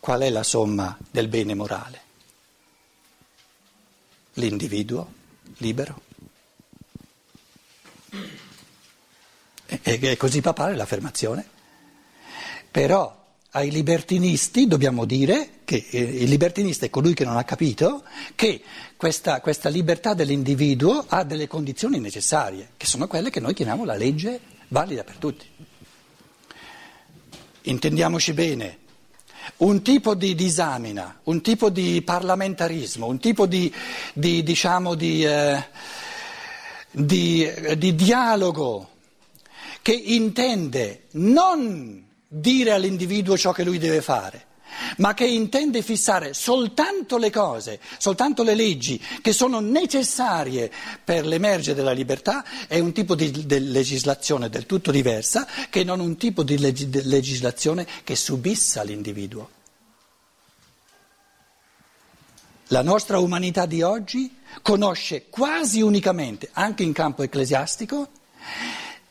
Qual è la somma del bene morale? L'individuo libero. E così papale l'affermazione. Però ai libertinisti dobbiamo dire che eh, il libertinista è colui che non ha capito che questa, questa, libertà dell'individuo ha delle condizioni necessarie, che sono quelle che noi chiamiamo la legge valida per tutti. Intendiamoci bene, un tipo di disamina, un tipo di parlamentarismo, un tipo di, di, diciamo, di, eh, di dialogo che intende non dire all'individuo ciò che lui deve fare, ma che intende fissare soltanto le cose, soltanto le leggi che sono necessarie per l'emergere della libertà, è un tipo di, di legislazione del tutto diversa che non un tipo di, leg- di legislazione che subissa l'individuo. La nostra umanità di oggi conosce quasi unicamente, anche in campo ecclesiastico,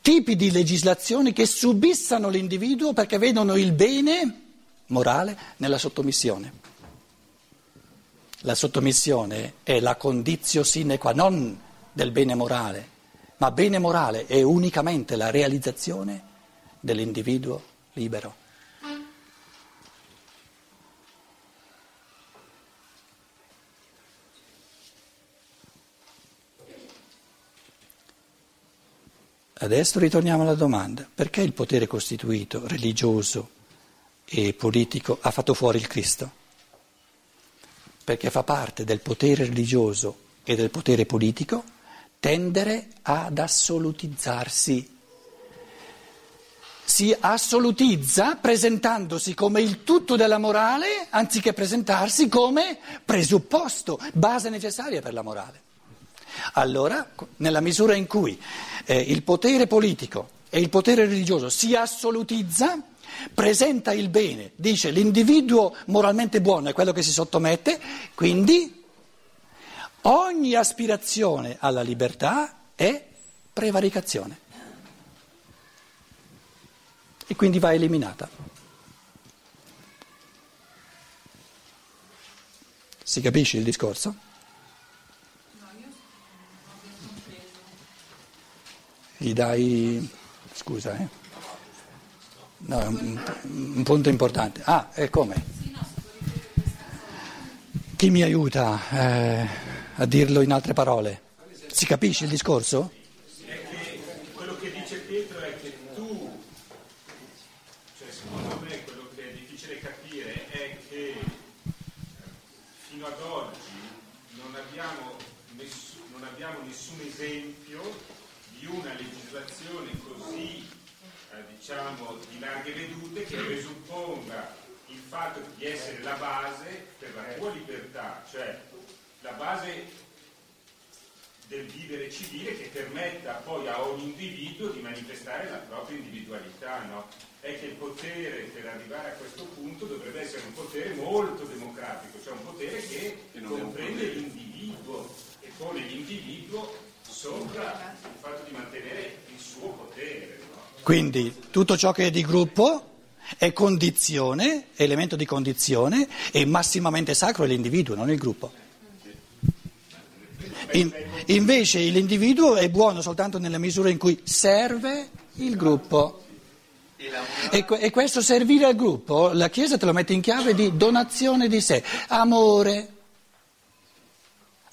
tipi di legislazione che subissano l'individuo perché vedono il bene morale nella sottomissione. La sottomissione è la condizio sine qua non del bene morale, ma bene morale è unicamente la realizzazione dell'individuo libero. Adesso ritorniamo alla domanda, perché il potere costituito, religioso e politico ha fatto fuori il Cristo? Perché fa parte del potere religioso e del potere politico tendere ad assolutizzarsi. Si assolutizza presentandosi come il tutto della morale anziché presentarsi come presupposto, base necessaria per la morale. Allora, nella misura in cui eh, il potere politico e il potere religioso si assolutizza, presenta il bene, dice l'individuo moralmente buono è quello che si sottomette, quindi ogni aspirazione alla libertà è prevaricazione e quindi va eliminata. Si capisce il discorso? gli dai, scusa, eh? No, è un, un, punto importante. Ah, e come? Chi mi aiuta eh, a dirlo in altre parole? Si capisce il discorso? È che quello che dice Pietro è che tu, cioè secondo me quello che è difficile capire è che fino ad oggi non abbiamo, nessun, non abbiamo nessun esempio di una legislazione così eh, diciamo di larghe vedute che presupponga il fatto di essere la base per la tua libertà, cioè la base del vivere civile che permetta poi a ogni individuo di manifestare la propria individualità. No? È che il potere per arrivare a questo punto dovrebbe essere un potere molto democratico, cioè un potere che, che comprende l'individuo e pone l'individuo sopra il fatto di mantenere il suo potere. Quindi tutto ciò che è di gruppo è condizione, elemento di condizione e massimamente sacro è l'individuo, non il gruppo. In, invece l'individuo è buono soltanto nella misura in cui serve il gruppo. E, e questo servire al gruppo, la Chiesa te lo mette in chiave di donazione di sé, amore,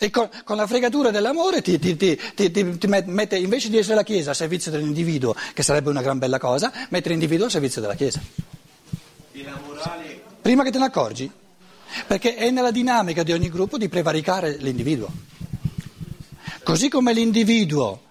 e con, con, la fregatura dell'amore ti, ti, ti, ti, mette, invece di essere la Chiesa a servizio dell'individuo, che sarebbe una gran bella cosa, mette l'individuo a servizio della Chiesa. Prima che te ne accorgi, perché è nella dinamica di ogni gruppo di prevaricare l'individuo. Così come l'individuo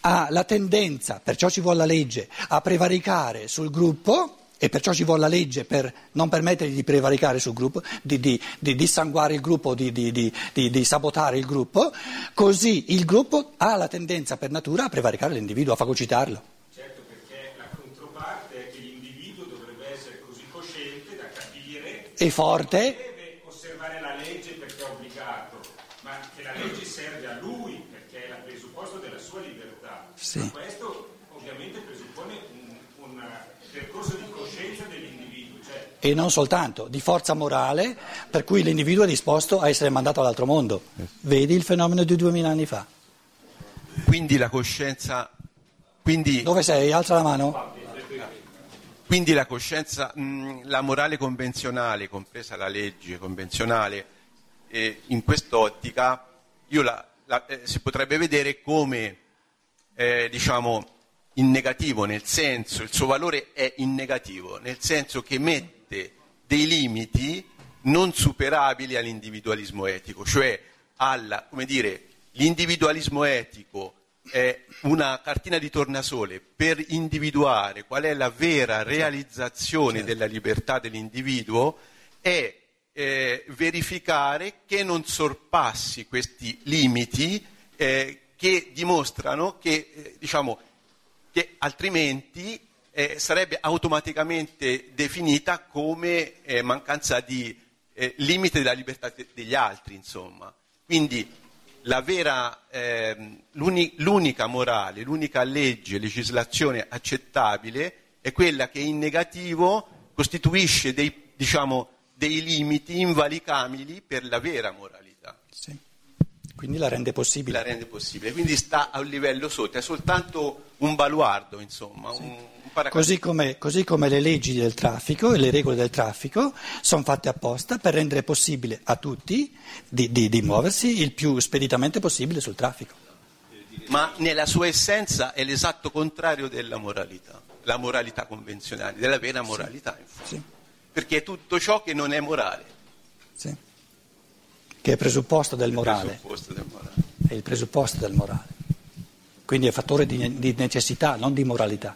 ha la tendenza, perciò ci vuole la legge, a prevaricare sul gruppo, e perciò ci vuole la legge per non permettergli di prevaricare sul gruppo, di, di, di dissanguare il gruppo, di, di, sabotare il gruppo, così il gruppo ha la tendenza per natura a prevaricare l'individuo, a fagocitarlo. Certo, perché la controparte è che l'individuo dovrebbe essere così cosciente da capire e forte. deve osservare la legge perché è obbligato, ma che la legge serve a lui perché è il presupposto della sua libertà. Sì. Questo ovviamente presuppone un, un percorso di coscienza dell'individuo e non soltanto, di forza morale per cui l'individuo è disposto a essere mandato all'altro mondo. Vedi il fenomeno di duemila anni fa. Quindi la coscienza... Quindi, Dove sei? Alza la mano. quindi la coscienza, la morale convenzionale, compresa la legge convenzionale, in quest'ottica io la- la- eh, si potrebbe vedere come, eh, diciamo, in negativo, nel senso, il suo valore è in negativo, nel senso che mette dei limiti non superabili all'individualismo etico, cioè alla, come dire, l'individualismo etico è una cartina di tornasole per individuare qual è la vera realizzazione della libertà dell'individuo è eh, verificare che non sorpassi questi limiti eh, che dimostrano che, eh, diciamo, che altrimenti eh, sarebbe automaticamente definita come eh, mancanza di eh, limite della libertà de- degli altri, insomma. Quindi la vera, ehm, l'uni- l'unica morale, l'unica legge, legislazione accettabile è quella che in negativo costituisce dei, diciamo, dei limiti invalicabili per la vera moralità Sì. Quindi la rende possibile. la rende possibile. Quindi sta a un livello sotto, è soltanto un baluardo, insomma, un, un. Così come, così come le leggi del traffico e le regole del traffico sono fatte apposta per rendere possibile a tutti di, di- di muoversi il più speditamente possibile sul traffico. Ma nella sua essenza è l'esatto contrario della moralità, la moralità convenzionale, della vera moralità, fondo. Sì, Perché è tutto ciò che non è morale. sì. Che è presupposto del il morale, presupposto del morale. è il presupposto del morale. Quindi è fattore di, di necessità, non di moralità.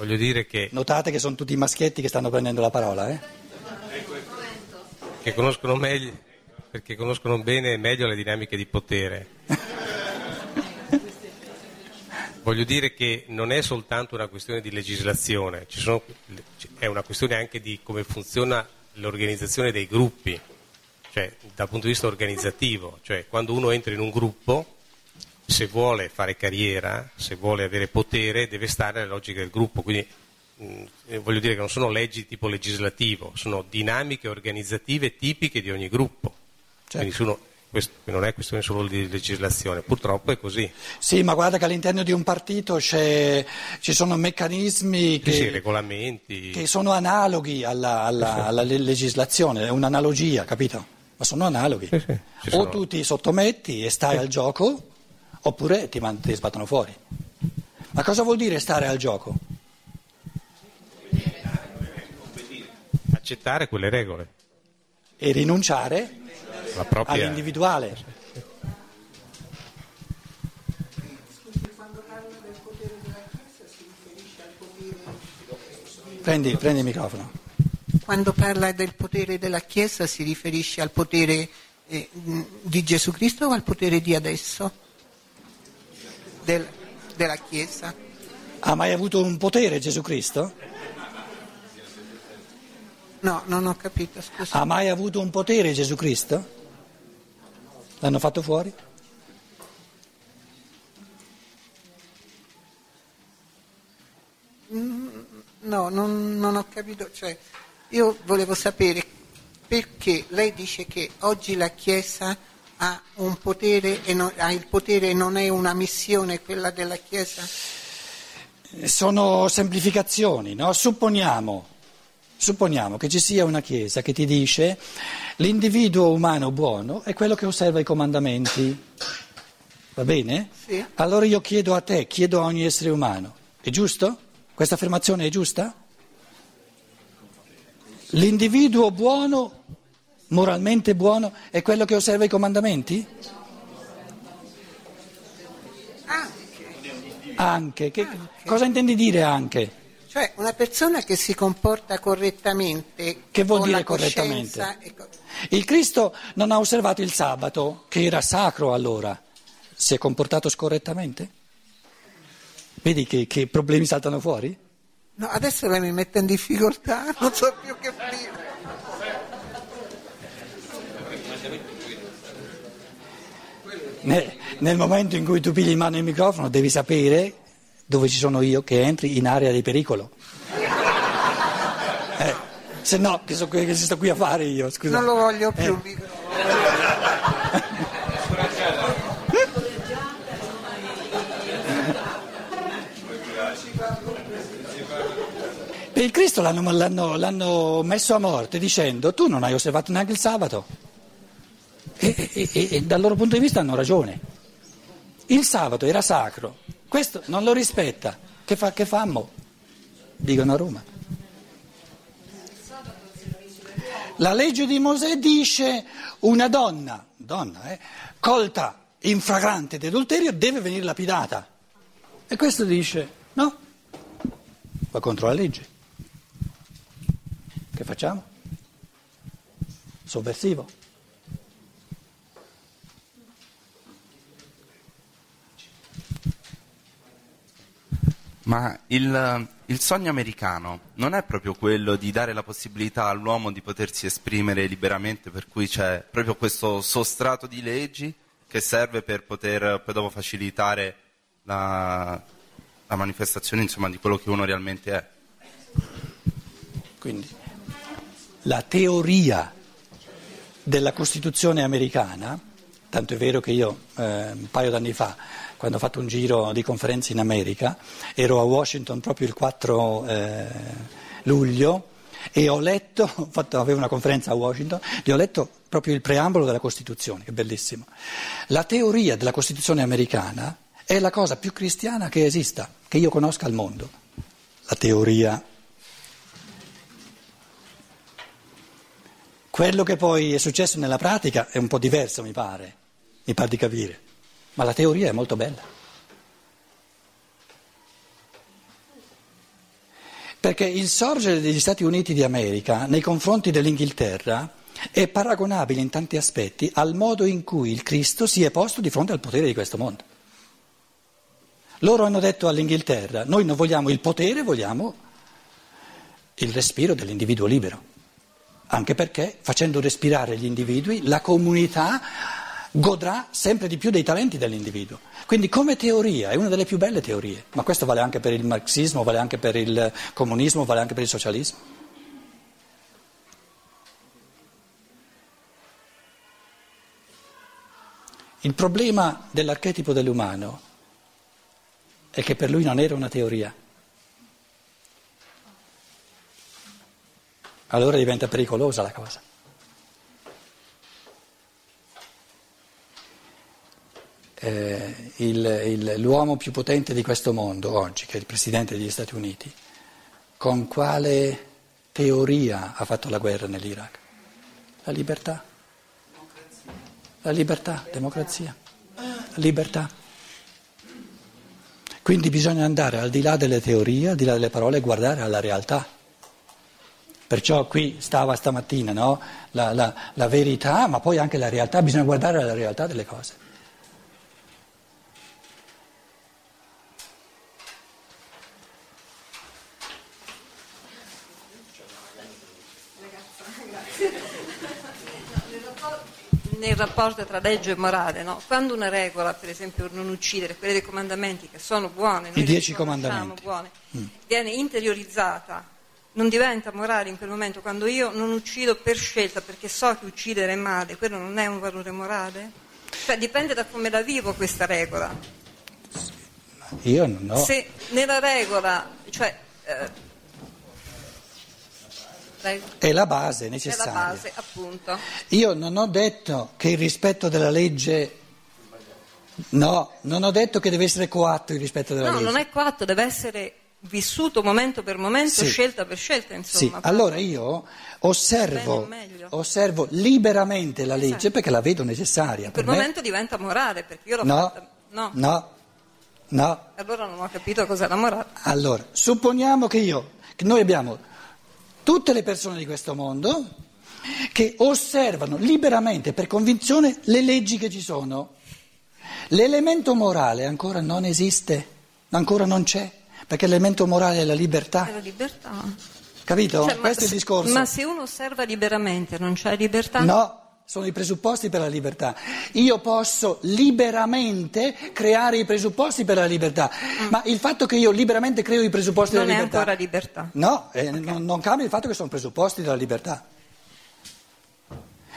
Voglio dire che, Notate che sono tutti i maschietti che stanno prendendo la parola, eh? che conoscono meglio, perché conoscono bene e meglio le dinamiche di potere. Voglio dire che non è soltanto una questione di legislazione, ci sono- è una questione anche di come funziona l'organizzazione dei gruppi, cioè dal punto di vista organizzativo, cioè quando uno entra in un gruppo, se vuole fare carriera, se vuole avere potere, deve stare alla logica del gruppo. Quindi mh, eh, voglio dire che non sono leggi tipo legislativo, sono dinamiche organizzative tipiche di ogni gruppo. Quindi sono- questo non è questione solo di legislazione, purtroppo è così. Sì, ma guarda che all'interno di un partito c'è- ci sono meccanismi Sì, sì, che, regolamenti. che sono analoghi alla, alla- alla le- legislazione, è un'analogia, capito? Ma sono analoghi. Sì, O tu ti sottometti e stai al gioco, oppure ti, man- ti sbattono fuori. Ma cosa vuol dire stare al gioco? accettare quelle regole, E rinunciare la propria... all'individuale. Prendi, prendi il microfono. Quando parla del potere della Chiesa si riferisce al potere eh, di Gesù Cristo o al potere di adesso? Del- della Chiesa? Ha mai avuto un potere Gesù Cristo? No, non ho capito, scusa. Ha mai avuto un potere Gesù Cristo? L'hanno fatto fuori? No, non, non ho capito. Cioè, io volevo sapere perché lei dice che oggi la Chiesa ha un potere e non- ha il potere e non è una missione quella della Chiesa? Sono semplificazioni, no? Supponiamo, supponiamo che ci sia una Chiesa che ti dice l'individuo umano buono è quello che osserva i comandamenti. Va bene? Sì. Allora io chiedo a te, chiedo a ogni essere umano, è giusto? Questa affermazione è giusta? L'individuo buono, moralmente buono, è quello che osserva i comandamenti? Anche. Anche. Che- Cosa intendi dire anche? Cioè una persona che si comporta correttamente. Che vuol dire correttamente? co- Il Cristo non ha osservato il sabato, che era sacro allora. Si è comportato scorrettamente? Vedi che, che problemi saltano fuori? No, adesso lei mi mette in difficoltà, non so più che dire. Ne- nel momento in cui tu pigli in mano il microfono devi sapere dove ci sono io che entri in area di pericolo. Eh, se no, che, so, che sto qui a fare io? Scusa. Non lo voglio più. Eh. E il Cristo l'hanno, l'hanno, l'hanno, messo a morte dicendo tu non hai osservato neanche il sabato. E, e, e, e dal loro punto di vista hanno ragione. Il sabato era sacro, questo non lo rispetta. Che, fa, che fammo? Dicono a Roma. La legge di Mosè dice una donna, donna eh, colta in fragrante di adulterio deve venire lapidata. E questo dice no, va contro la legge. Che facciamo? Sovversivo. Ma il, il, sogno americano non è proprio quello di dare la possibilità all'uomo di potersi esprimere liberamente, per cui c'è proprio questo sostrato di leggi che serve per poter poi dopo facilitare la, la manifestazione insomma, di quello che uno realmente è. Quindi la teoria della Costituzione americana, tanto è vero che io eh, un paio d'anni fa, quando ho fatto un giro di conferenze in America, ero a Washington proprio il 4 eh, luglio e ho letto, fatto, avevo una conferenza a Washington, e ho letto proprio il preambolo della Costituzione, che è bellissimo. La teoria della Costituzione americana è la cosa più cristiana che esista, che io conosca al mondo. La teoria Quello che poi è successo nella pratica è un po' diverso, mi pare, mi pare di capire, ma la teoria è molto bella. Perché il sorgere degli Stati Uniti d'America nei confronti dell'Inghilterra è paragonabile in tanti aspetti al modo in cui il Cristo si è posto di fronte al potere di questo mondo. Loro hanno detto all'Inghilterra, noi non vogliamo il potere, vogliamo il respiro dell'individuo libero anche perché facendo respirare gli individui la comunità godrà sempre di più dei talenti dell'individuo. Quindi come teoria è una delle più belle teorie, ma questo vale anche per il marxismo, vale anche per il comunismo, vale anche per il socialismo. Il problema dell'archetipo dell'umano è che per lui non era una teoria. allora diventa pericolosa la cosa. Eh, il, il, l'uomo più potente di questo mondo oggi, che è il Presidente degli Stati Uniti, con quale teoria ha fatto la guerra nell'Iraq? La libertà. La libertà, democrazia, libertà. Quindi bisogna andare al di là delle teorie, al di là delle parole e guardare alla realtà. Perciò qui stava stamattina no? la, la, la verità, ma poi anche la realtà, bisogna guardare la realtà delle cose. nel rapporto tra legge e morale, no? quando una regola, per esempio non uccidere, quelle dei comandamenti che sono buone, i dieci comandamenti, buone, mm. viene interiorizzata non diventa morale in quel momento quando io non uccido per scelta perché so che uccidere è male, quello non è un valore morale? Cioè dipende da come la vivo questa regola. Io non ho. Se nella regola, cioè. Eh, è la base necessaria. È la base, appunto. Io non ho detto che il rispetto della legge. No, non ho detto che deve essere coatto il rispetto della no, legge. No, non è coatto, deve essere vissuto momento per momento, sì. scelta per scelta, insomma. Sì. Allora io osservo, osservo, liberamente la legge esatto. perché la vedo necessaria. Quel per momento diventa morale, perché io l'ho no, fatta... No, no, no. Allora non ho capito cos'è la morale. Allora, supponiamo che io, che noi abbiamo tutte le persone di questo mondo che osservano liberamente, per convinzione, le leggi che ci sono. L'elemento morale ancora non esiste, ancora non c'è. Perché l'elemento morale è la libertà. È la libertà. Capito? Cioè, Questo è il discorso. Ma se uno osserva liberamente non c'è libertà? No, sono i presupposti per la libertà. Io posso liberamente creare i presupposti per la libertà, ma il fatto che io liberamente creo i presupposti Non della è libertà... ancora libertà. No, eh, non, non cambia il fatto che sono presupposti della libertà.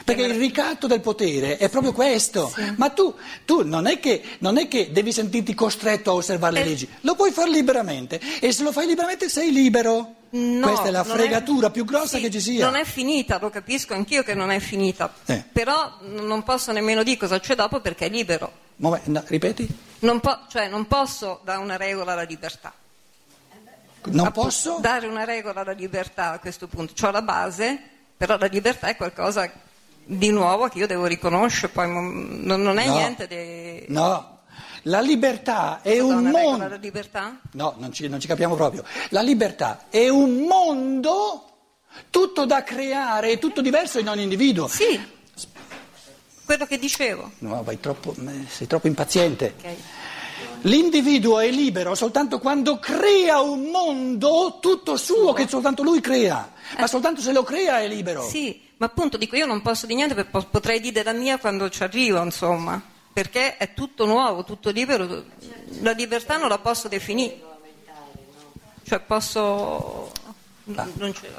Perché il ricatto del potere è proprio questo. Ma tu, tu non, è che, non è che devi sentirti costretto a osservare le Eh. leggi, lo puoi fare liberamente e se lo fai liberamente sei libero. No, Questa è la fregatura più grossa sì, che ci sia. Non è finita, lo capisco anch'io che non è finita, Eh. però non posso nemmeno dire cosa c'è dopo perché è libero. Momen- no, ripeti? Non, po- cioè, non posso dare una regola alla libertà. Non Appunto, posso? dare una regola alla libertà a questo punto. C'ho la base, però la libertà è qualcosa di nuovo che io devo riconoscere, poi non, non è No. niente di... No, la libertà è un mondo. alla libertà? No, non ci, non ci capiamo proprio. La libertà è un mondo tutto da creare, tutto diverso in ogni individuo. Sì, quello che dicevo. No, vai troppo, eh, sei troppo impaziente. ok. L'individuo è libero soltanto quando crea un mondo tutto suo che soltanto lui crea, ma soltanto se lo crea è libero. Sì, ma appunto dico io non posso di niente, potrei dire della mia quando ci arrivo, insomma, perché è tutto nuovo, tutto libero. La libertà non la posso definire. Cioè posso...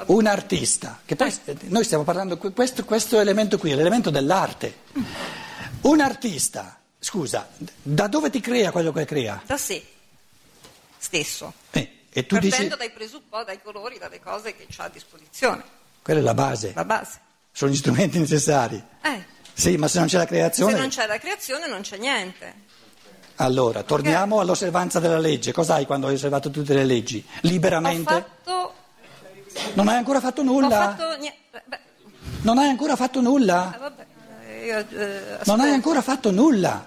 Un artista, che poi eh, noi stiamo parlando que- questo, questo elemento qui, l'elemento dell'arte. Un artista, scusa, da dove ti crea quello che crea? Da sé stesso. Eh, e tu partendo dici, dai presupposti, dai colori, dalle cose che ha a disposizione, quella è la base, la base. Sono gli strumenti necessari. Eh, Sì, ma se non c'è la se creazione... non c'è la creazione non c'è niente. Allora, torniamo all'osservanza della legge. Cos'hai quando hai osservato tutte le leggi? Ho Liberamente? fatto... Non hai ancora fatto Ho nulla? fatto. Beh, Non hai ancora fatto eh, nulla? vabbè, eh, io, eh, Non hai ancora fatto nulla.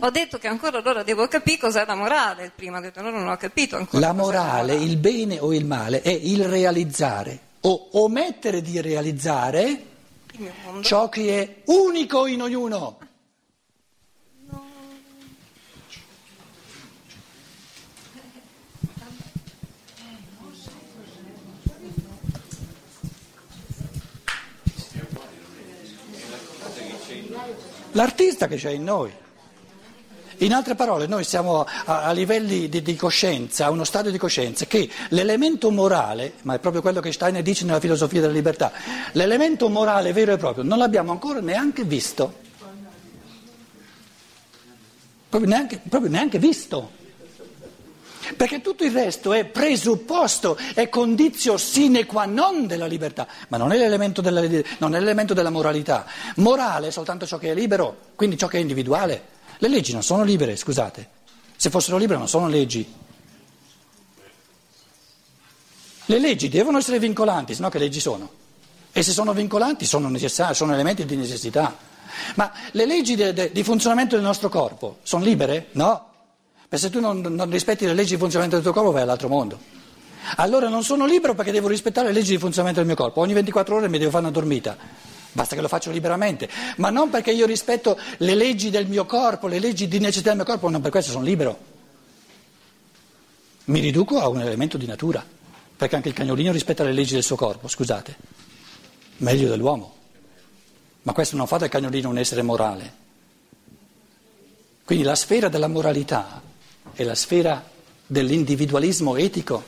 Ho detto che ancora allora devo capire cos'è la morale. Prima ho detto no, non ho capito ancora. La cos'è morale, il bene o il male, è il realizzare o omettere di realizzare. Ciò che è unico in ognuno. L'artista che c'è in noi. In altre parole, noi siamo a, a livelli di, di coscienza, a uno stadio di coscienza, che l'elemento morale, ma è proprio quello che Steiner dice nella filosofia della libertà, l'elemento morale vero e proprio non l'abbiamo ancora neanche visto. Proprio neanche, proprio neanche visto. Perché tutto il resto è presupposto, è condizio sine qua non della libertà, ma non è della, non è l'elemento della moralità. Morale è soltanto ciò che è libero, quindi ciò che è individuale. Le leggi non sono libere, scusate. Se fossero libere non sono leggi. Le leggi devono essere vincolanti, sennò che leggi sono? E se sono vincolanti sono sono elementi di necessità. Ma le leggi de- de- di funzionamento del nostro corpo sono libere? No. Perché se tu non, non rispetti le leggi di funzionamento del tuo corpo vai all'altro mondo. Allora non sono libero perché devo rispettare le leggi di funzionamento del mio corpo. Ogni 24 ore mi devo fare una dormita. Basta che lo faccio liberamente. Ma non perché io rispetto le leggi del mio corpo, le leggi di necessità del mio corpo, non per questo sono libero. Mi riduco a un elemento di natura. Perché anche il cagnolino rispetta le leggi del suo corpo, scusate. Meglio dell'uomo. Ma questo non fa del cagnolino un essere morale. Quindi la sfera della moralità è la sfera dell'individualismo etico,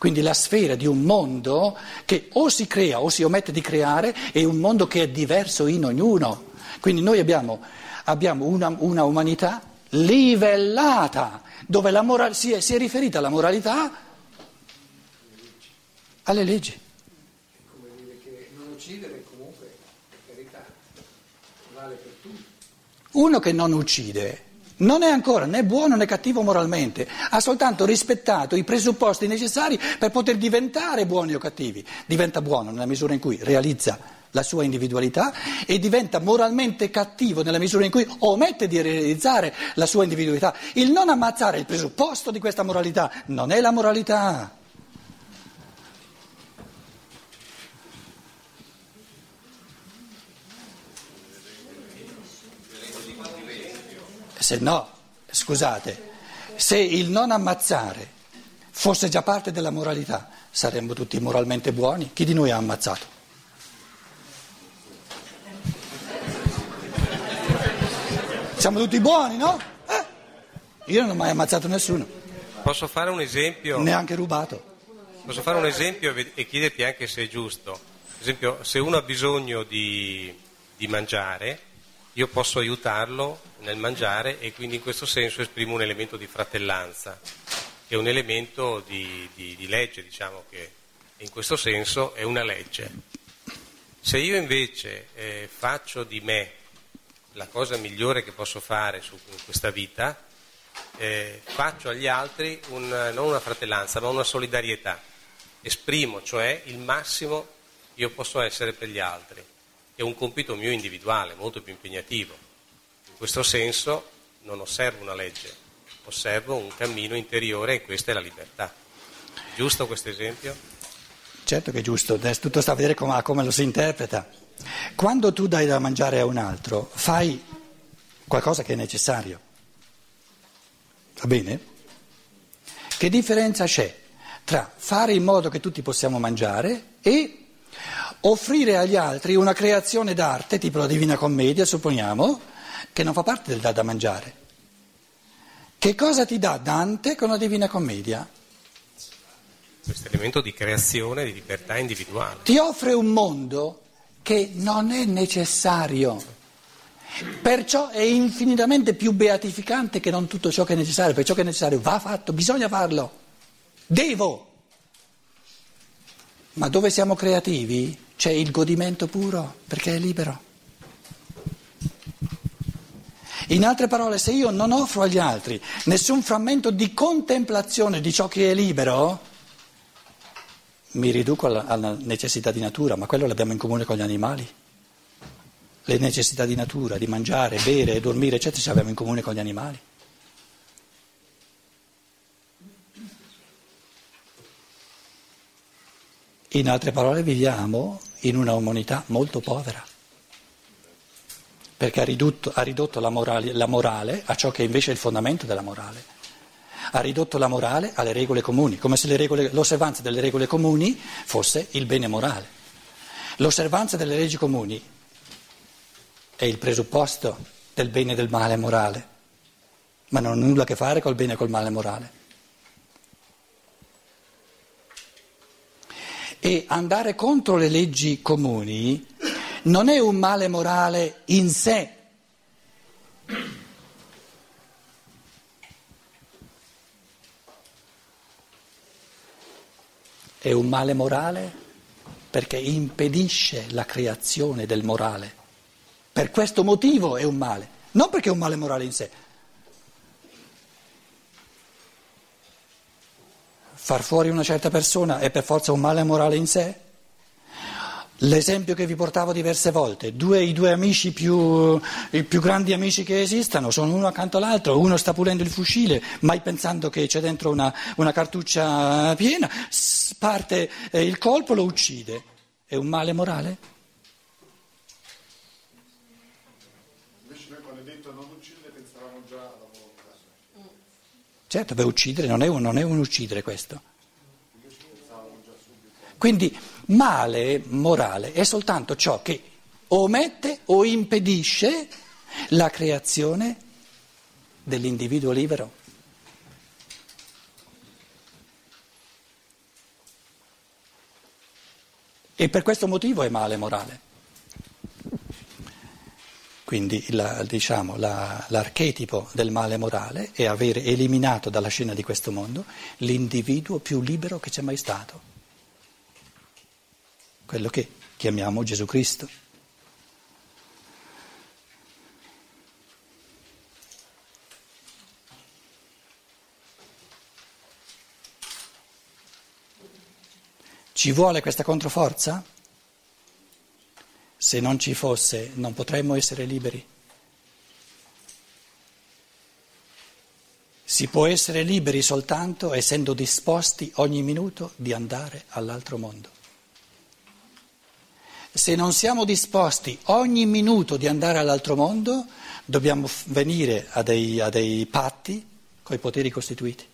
quindi la sfera di un mondo che o si crea o si omette di creare e un mondo che è diverso in ognuno. Quindi noi abbiamo, abbiamo una, una umanità livellata, dove la moral- si, è, si è riferita alla moralità alle leggi. come dire che non uccidere comunque, per carità, vale per tutti. Uno che non uccide non è ancora né buono né cattivo moralmente, ha soltanto rispettato i presupposti necessari per poter diventare buoni o cattivi. Diventa buono nella misura in cui realizza la sua individualità e diventa moralmente cattivo nella misura in cui omette di realizzare la sua individualità. Il non ammazzare il presupposto di questa moralità, non è la moralità. Se no, scusate, se il non ammazzare fosse già parte della moralità, saremmo tutti moralmente buoni. Chi di noi ha ammazzato? Siamo tutti buoni, no? Eh? Io non ho mai ammazzato nessuno, Posso fare un esempio? neanche rubato. Posso fare un esempio e chiederti anche se è giusto. Ad esempio, se uno ha bisogno di, di mangiare, io posso aiutarlo nel mangiare e quindi in questo senso esprimo un elemento di fratellanza, che è un elemento di, di- di legge, diciamo che in questo senso è una legge. Se io invece eh, faccio di me la cosa migliore che posso fare su in questa vita, eh, faccio agli altri un- non una fratellanza, ma una solidarietà. Esprimo, cioè, il massimo che io posso essere per gli altri. È un compito mio individuale, molto più impegnativo. In questo senso non osservo una legge, osservo un cammino interiore e questa è la libertà. Giusto questo esempio? Certo che è giusto, tutto sta a vedere come, come lo si interpreta. Quando tu dai da mangiare a un altro, fai qualcosa che è necessario. Va bene? Che differenza c'è tra fare in modo che tutti possiamo mangiare e offrire agli altri una creazione d'arte, tipo la Divina Commedia, supponiamo, che non fa parte del dà da mangiare? Che cosa ti dà Dante con la Divina Commedia? Questo elemento di creazione, di libertà individuale. ti offre un mondo che non è necessario, perciò è infinitamente più beatificante che non tutto ciò che è necessario, perché ciò che è necessario va fatto, bisogna farlo, devo. Ma dove siamo creativi c'è il godimento puro, perché è libero. In altre parole, se io non offro agli altri nessun frammento di contemplazione di ciò che è libero, mi riduco alla, alla necessità di natura, ma quello l'abbiamo in comune con gli animali. Le necessità di natura, di mangiare, bere, dormire, eccetera, ce l'abbiamo in comune con gli animali. In altre parole, viviamo in una umanità molto povera, perché ha ridotto, ha ridotto la, morale, la morale a ciò che invece è il fondamento della morale ha ridotto la morale alle regole comuni, come se regole, l'osservanza delle regole comuni fosse il bene morale. L'osservanza delle leggi comuni è il presupposto del bene e del male morale, ma non ha nulla a che fare col bene e col male morale. E andare contro le leggi comuni non è un male morale in sé, è un male morale perché impedisce la creazione del morale. Per questo motivo è un male, non perché è un male morale in sé. Far fuori una certa persona è per forza un male morale in sé? L'esempio che vi portavo diverse volte, due, i due amici più, i più grandi amici che esistano sono uno accanto all'altro, uno sta pulendo il fucile, mai pensando che c'è dentro una, una cartuccia piena, parte eh, il colpo, lo uccide. È un male morale? Invece noi quando hai detto non uccidere pensavamo già alla volontà. Certo, per uccidere non è un, non è un uccidere questo. Quindi male morale è soltanto ciò che omette o impedisce la creazione dell'individuo libero. E per questo motivo è male morale. Quindi la, diciamo, la, l'archetipo del male morale è avere eliminato dalla scena di questo mondo l'individuo più libero che c'è mai stato, quello che chiamiamo Gesù Cristo. Ci vuole questa controforza? Se non ci fosse non potremmo essere liberi. Si può essere liberi soltanto essendo disposti ogni minuto di andare all'altro mondo. Se non siamo disposti ogni minuto di andare all'altro mondo, dobbiamo venire a dei, a dei patti con i poteri costituiti.